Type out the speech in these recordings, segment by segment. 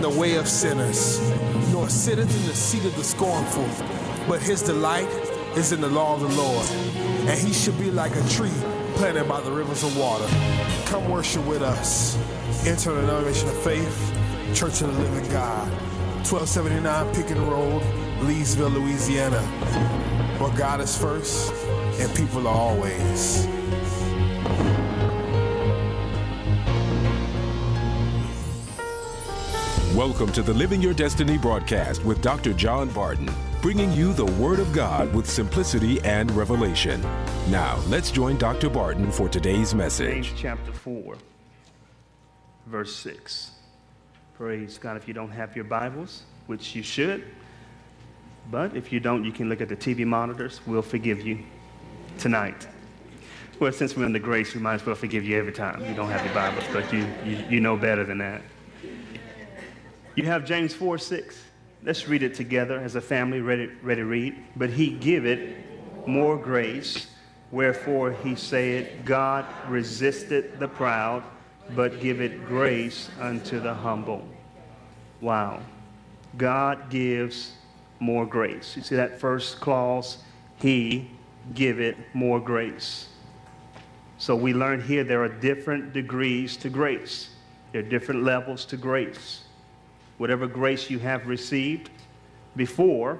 the way of sinners, nor sitteth in the seat of the scornful. But his delight is in the law of the Lord, and he shall be like a tree planted by the rivers of water. Come worship with us. Enter the denomination of faith, Church of the Living God, 1279 Pickens Road, Leesville, Louisiana, where God is first and people are always. Welcome to the Living Your Destiny broadcast with Dr. John Barton, bringing you the Word of God with simplicity and revelation. Now, let's join Dr. Barton for today's message. James chapter 4, verse 6. Praise God. If you don't have your Bibles, which you should, but if you don't, you can look at the TV monitors. We'll forgive you tonight. Well, since we're the grace, we might as well forgive you every time you don't have your Bibles, but you, you, you know better than that. You have James 4 6. Let's read it together as a family, ready, ready to read. But he giveth more grace, wherefore he saith, God resisted the proud, but giveth grace unto the humble. Wow. God gives more grace. You see that first clause? He giveth more grace. So we learn here there are different degrees to grace. There are different levels to grace whatever grace you have received before,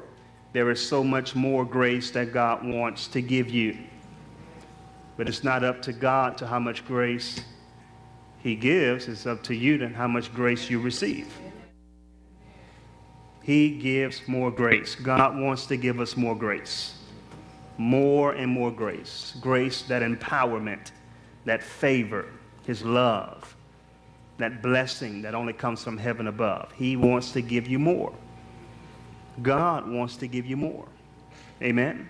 there is so much more grace that God wants to give you. But it's not up to God to how much grace He gives, it's up to you to how much grace you receive. He gives more grace. God wants to give us more grace. More and more grace. Grace, that empowerment, that favor, His love that blessing that only comes from heaven above. He wants to give you more. God wants to give you more. Amen.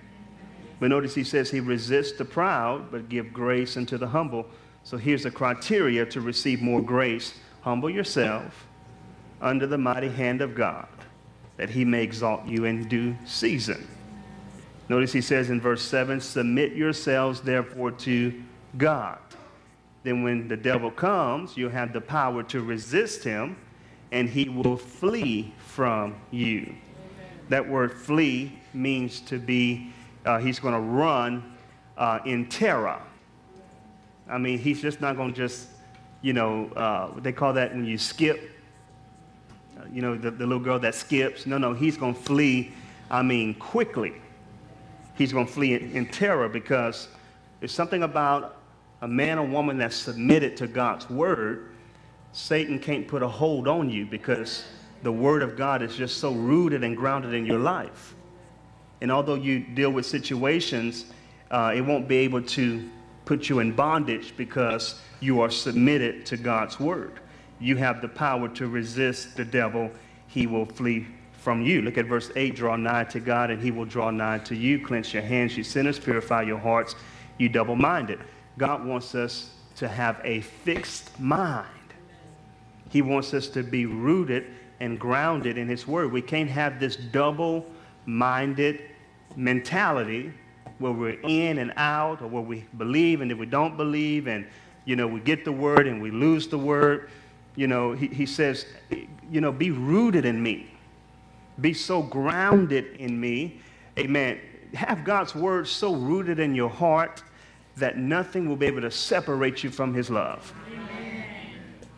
But notice he says he resists the proud, but give grace unto the humble. So here's the criteria to receive more grace. Humble yourself under the mighty hand of God, that he may exalt you in due season. Notice he says in verse 7 Submit yourselves therefore to God then when the devil comes, you'll have the power to resist him and he will flee from you. Amen. That word flee means to be, uh, he's going to run uh, in terror. I mean, he's just not going to just, you know, uh, they call that when you skip, uh, you know, the, the little girl that skips. No, no, he's going to flee, I mean, quickly. He's going to flee in, in terror because there's something about a man or woman that's submitted to God's word, Satan can't put a hold on you because the word of God is just so rooted and grounded in your life. And although you deal with situations, uh, it won't be able to put you in bondage because you are submitted to God's word. You have the power to resist the devil, he will flee from you. Look at verse 8 draw nigh to God, and he will draw nigh to you. Clench your hands, you sinners, purify your hearts, you double minded. God wants us to have a fixed mind. He wants us to be rooted and grounded in His Word. We can't have this double minded mentality where we're in and out, or where we believe and then we don't believe, and you know, we get the Word and we lose the Word. You know, He, he says, you know, be rooted in me, be so grounded in me. Amen. Have God's Word so rooted in your heart that nothing will be able to separate you from his love.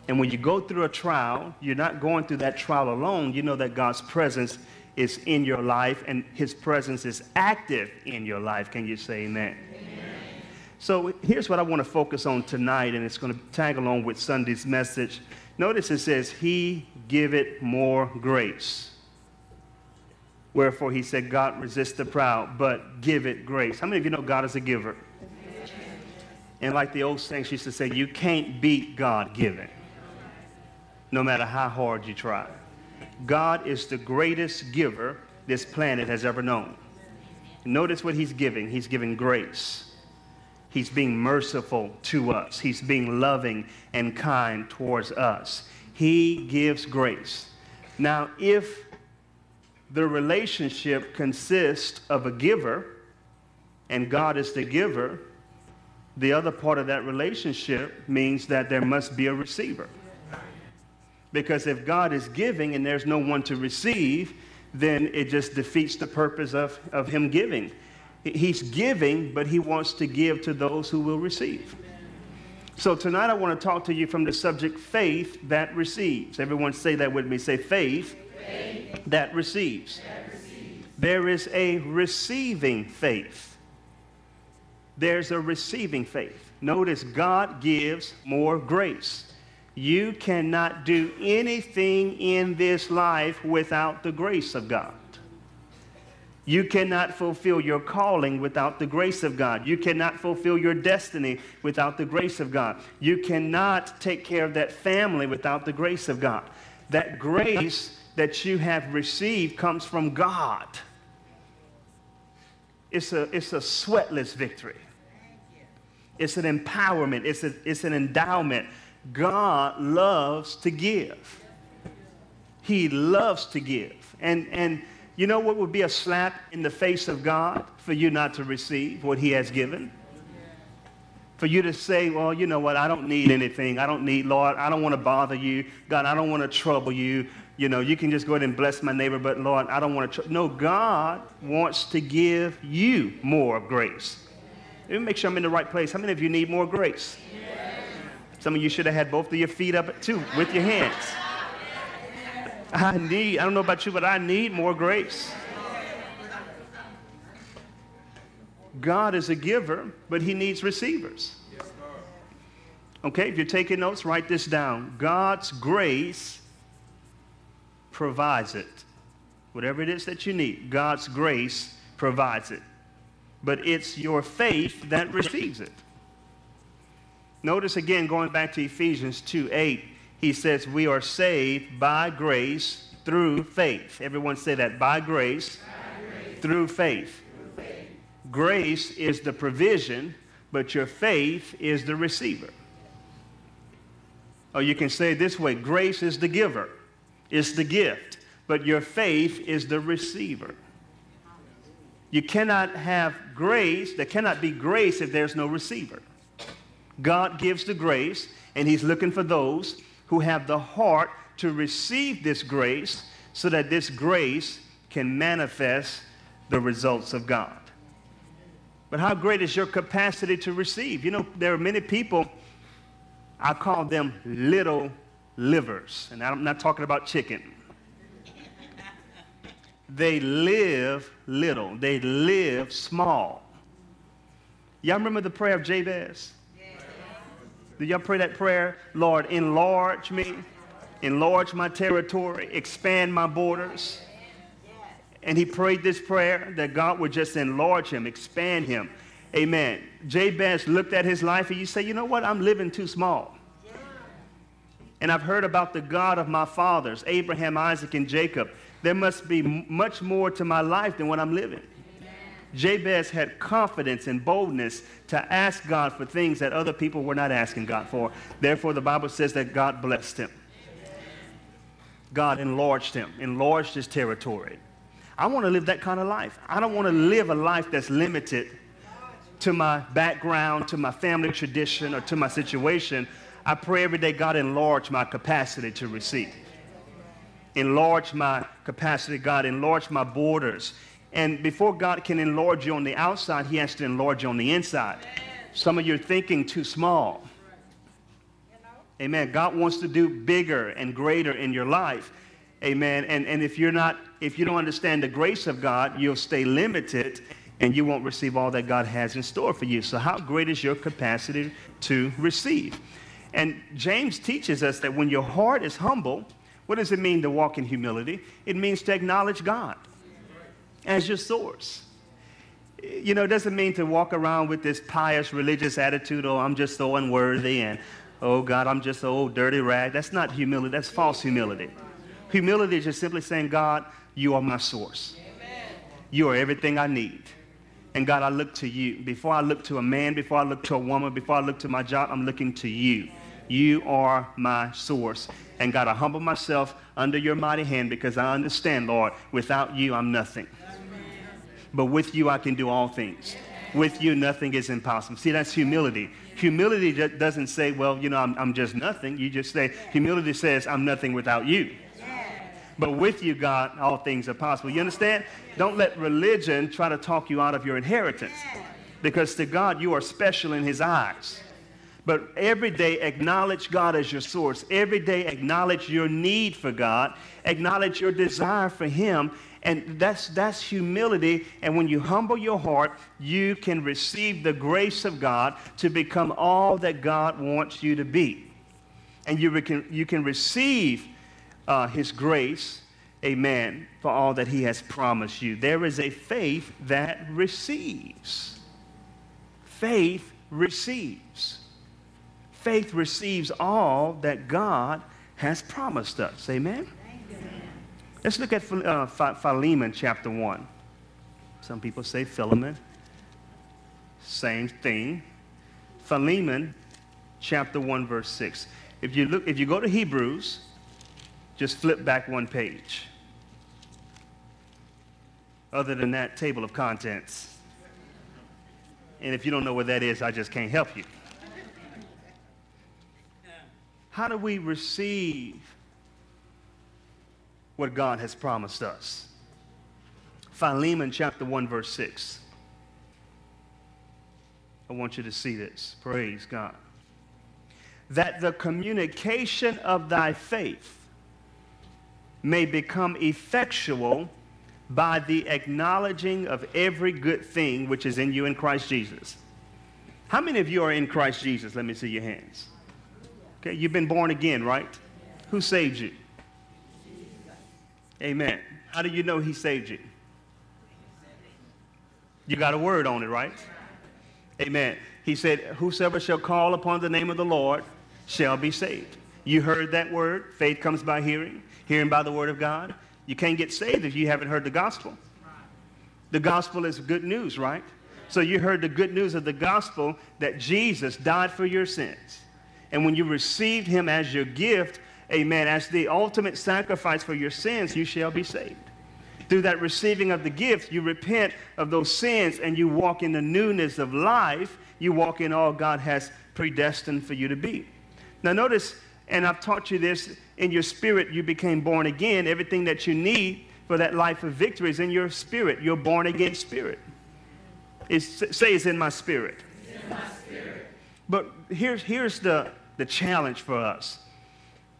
And when you go through a trial, you're not going through that trial alone. You know that God's presence is in your life and his presence is active in your life. Can you say amen? amen. So here's what I want to focus on tonight, and it's going to tag along with Sunday's message. Notice it says, He giveth more grace. Wherefore he said, God resist the proud, but give it grace. How many of you know God is a giver? And like the old saints used to say, you can't beat God given, no matter how hard you try. God is the greatest giver this planet has ever known. Notice what he's giving. He's giving grace. He's being merciful to us. He's being loving and kind towards us. He gives grace. Now, if the relationship consists of a giver and God is the giver, the other part of that relationship means that there must be a receiver. Because if God is giving and there's no one to receive, then it just defeats the purpose of, of Him giving. He's giving, but He wants to give to those who will receive. So tonight I want to talk to you from the subject faith that receives. Everyone say that with me. Say faith, faith that, receives. that receives. There is a receiving faith. There's a receiving faith. Notice God gives more grace. You cannot do anything in this life without the grace of God. You cannot fulfill your calling without the grace of God. You cannot fulfill your destiny without the grace of God. You cannot take care of that family without the grace of God. That grace that you have received comes from God. It's a, it's a sweatless victory. It's an empowerment. It's, a, it's an endowment. God loves to give. He loves to give. And, and you know what would be a slap in the face of God for you not to receive what He has given? For you to say, well, you know what, I don't need anything. I don't need, Lord, I don't want to bother you. God, I don't want to trouble you. You know, you can just go ahead and bless my neighbor, but Lord, I don't want to. Tr-. No, God wants to give you more grace. Let me make sure I'm in the right place. How many of you need more grace? Some of you should have had both of your feet up too with your hands. I need, I don't know about you, but I need more grace. God is a giver, but he needs receivers. Okay, if you're taking notes, write this down. God's grace provides it. Whatever it is that you need, God's grace provides it. But it's your faith that receives it. Notice again, going back to Ephesians 2 8, he says, We are saved by grace through faith. Everyone say that by grace, by grace. Through, faith. through faith. Grace is the provision, but your faith is the receiver. Or you can say it this way grace is the giver, it's the gift, but your faith is the receiver. You cannot have grace, there cannot be grace if there's no receiver. God gives the grace, and He's looking for those who have the heart to receive this grace so that this grace can manifest the results of God. But how great is your capacity to receive? You know, there are many people, I call them little livers. And I'm not talking about chicken. They live little, they live small. Y'all remember the prayer of Jabez? Did y'all pray that prayer? Lord, enlarge me, enlarge my territory, expand my borders. And he prayed this prayer that God would just enlarge him, expand him. Amen. Jabez looked at his life and you say, you know what? I'm living too small. And I've heard about the God of my fathers, Abraham, Isaac, and Jacob. There must be much more to my life than what I'm living. Jabez had confidence and boldness to ask God for things that other people were not asking God for. Therefore, the Bible says that God blessed him. God enlarged him, enlarged his territory. I want to live that kind of life. I don't want to live a life that's limited to my background, to my family tradition, or to my situation. I pray every day, God, enlarge my capacity to receive. Enlarge my capacity, God, enlarge my borders and before God can enlarge you on the outside, He has to enlarge you on the inside. Some of you are thinking too small. Amen. God wants to do bigger and greater in your life. Amen. And, and if you're not, if you don't understand the grace of God, you'll stay limited and you won't receive all that God has in store for you. So, how great is your capacity to receive? And James teaches us that when your heart is humble, what does it mean to walk in humility? It means to acknowledge God as your source. You know, it doesn't mean to walk around with this pious religious attitude, oh, I'm just so unworthy, and oh, God, I'm just so old dirty rag. That's not humility, that's false humility. Humility is just simply saying, God, you are my source. You are everything I need. And God, I look to you. Before I look to a man, before I look to a woman, before I look to my job, I'm looking to you. You are my source. And God, I humble myself under your mighty hand because I understand, Lord, without you, I'm nothing. But with you, I can do all things. With you, nothing is impossible. See, that's humility. Humility doesn't say, well, you know, I'm, I'm just nothing. You just say, humility says, I'm nothing without you. But with you, God, all things are possible. You understand? Don't let religion try to talk you out of your inheritance. Because to God, you are special in His eyes. But every day, acknowledge God as your source. Every day, acknowledge your need for God. Acknowledge your desire for Him. And that's, that's humility. And when you humble your heart, you can receive the grace of God to become all that God wants you to be. And you can, you can receive uh, His grace, amen, for all that He has promised you. There is a faith that receives. Faith receives. Faith receives all that God has promised us. Amen? Let's look at uh, Philemon chapter 1. Some people say Philemon. Same thing. Philemon chapter 1 verse 6. If you look if you go to Hebrews, just flip back one page. Other than that table of contents. And if you don't know what that is, I just can't help you. How do we receive what God has promised us. Philemon chapter 1, verse 6. I want you to see this. Praise God. That the communication of thy faith may become effectual by the acknowledging of every good thing which is in you in Christ Jesus. How many of you are in Christ Jesus? Let me see your hands. Okay, you've been born again, right? Who saved you? Amen. How do you know he saved you? You got a word on it, right? Amen. He said, Whosoever shall call upon the name of the Lord shall be saved. You heard that word. Faith comes by hearing, hearing by the word of God. You can't get saved if you haven't heard the gospel. The gospel is good news, right? So you heard the good news of the gospel that Jesus died for your sins. And when you received him as your gift, amen, as the ultimate sacrifice for your sins, you shall be saved. Through that receiving of the gift, you repent of those sins and you walk in the newness of life. You walk in all God has predestined for you to be. Now, notice, and I've taught you this in your spirit, you became born again. Everything that you need for that life of victory is in your spirit, your born again spirit. It's, say it's in my spirit. In my spirit. But here's, here's the, the challenge for us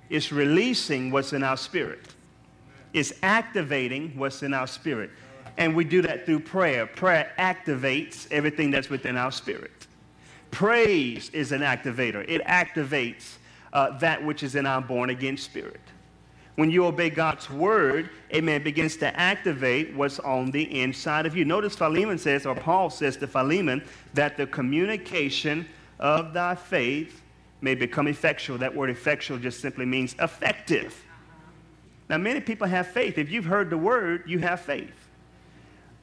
it's releasing what's in our spirit. It's activating what's in our spirit. And we do that through prayer. Prayer activates everything that's within our spirit. Praise is an activator, it activates uh, that which is in our born again spirit. When you obey God's word, amen, begins to activate what's on the inside of you. Notice Philemon says, or Paul says to Philemon, that the communication of thy faith may become effectual. That word effectual just simply means effective. Now, many people have faith. If you've heard the word, you have faith.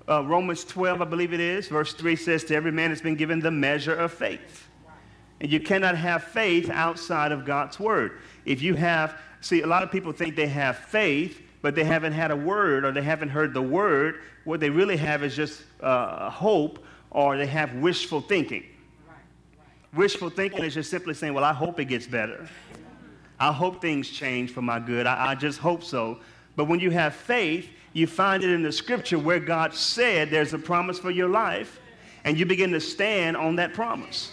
Uh, Romans 12, I believe it is, verse 3 says, To every man has been given the measure of faith. And you cannot have faith outside of God's word. If you have, see, a lot of people think they have faith, but they haven't had a word or they haven't heard the word. What they really have is just uh, hope or they have wishful thinking. Wishful thinking is just simply saying, well, I hope it gets better. I hope things change for my good. I, I just hope so. But when you have faith, you find it in the scripture where God said there's a promise for your life, and you begin to stand on that promise.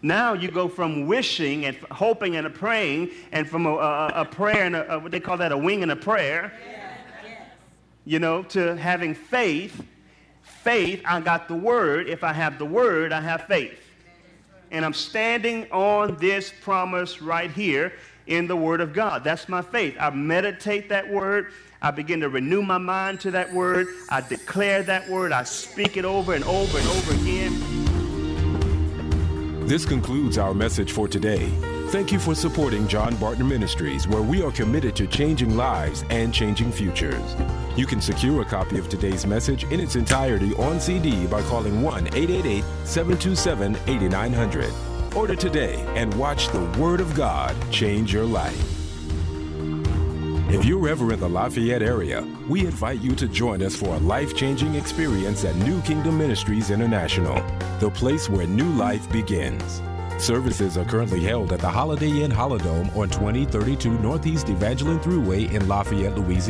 Now you go from wishing and hoping and a praying, and from a, a, a prayer and a, what they call that a wing and a prayer, you know, to having faith. Faith, I got the word. If I have the word, I have faith and I'm standing on this promise right here in the Word of God. That's my faith. I meditate that Word. I begin to renew my mind to that Word. I declare that Word. I speak it over and over and over again. This concludes our message for today. Thank you for supporting John Barton Ministries, where we are committed to changing lives and changing futures. You can secure a copy of today's message in its entirety on CD by calling 1 888 727 8900. Order today and watch the Word of God change your life. If you're ever in the Lafayette area, we invite you to join us for a life changing experience at New Kingdom Ministries International, the place where new life begins. Services are currently held at the Holiday Inn Holidome on 2032 Northeast Evangeline Thruway in Lafayette, Louisiana.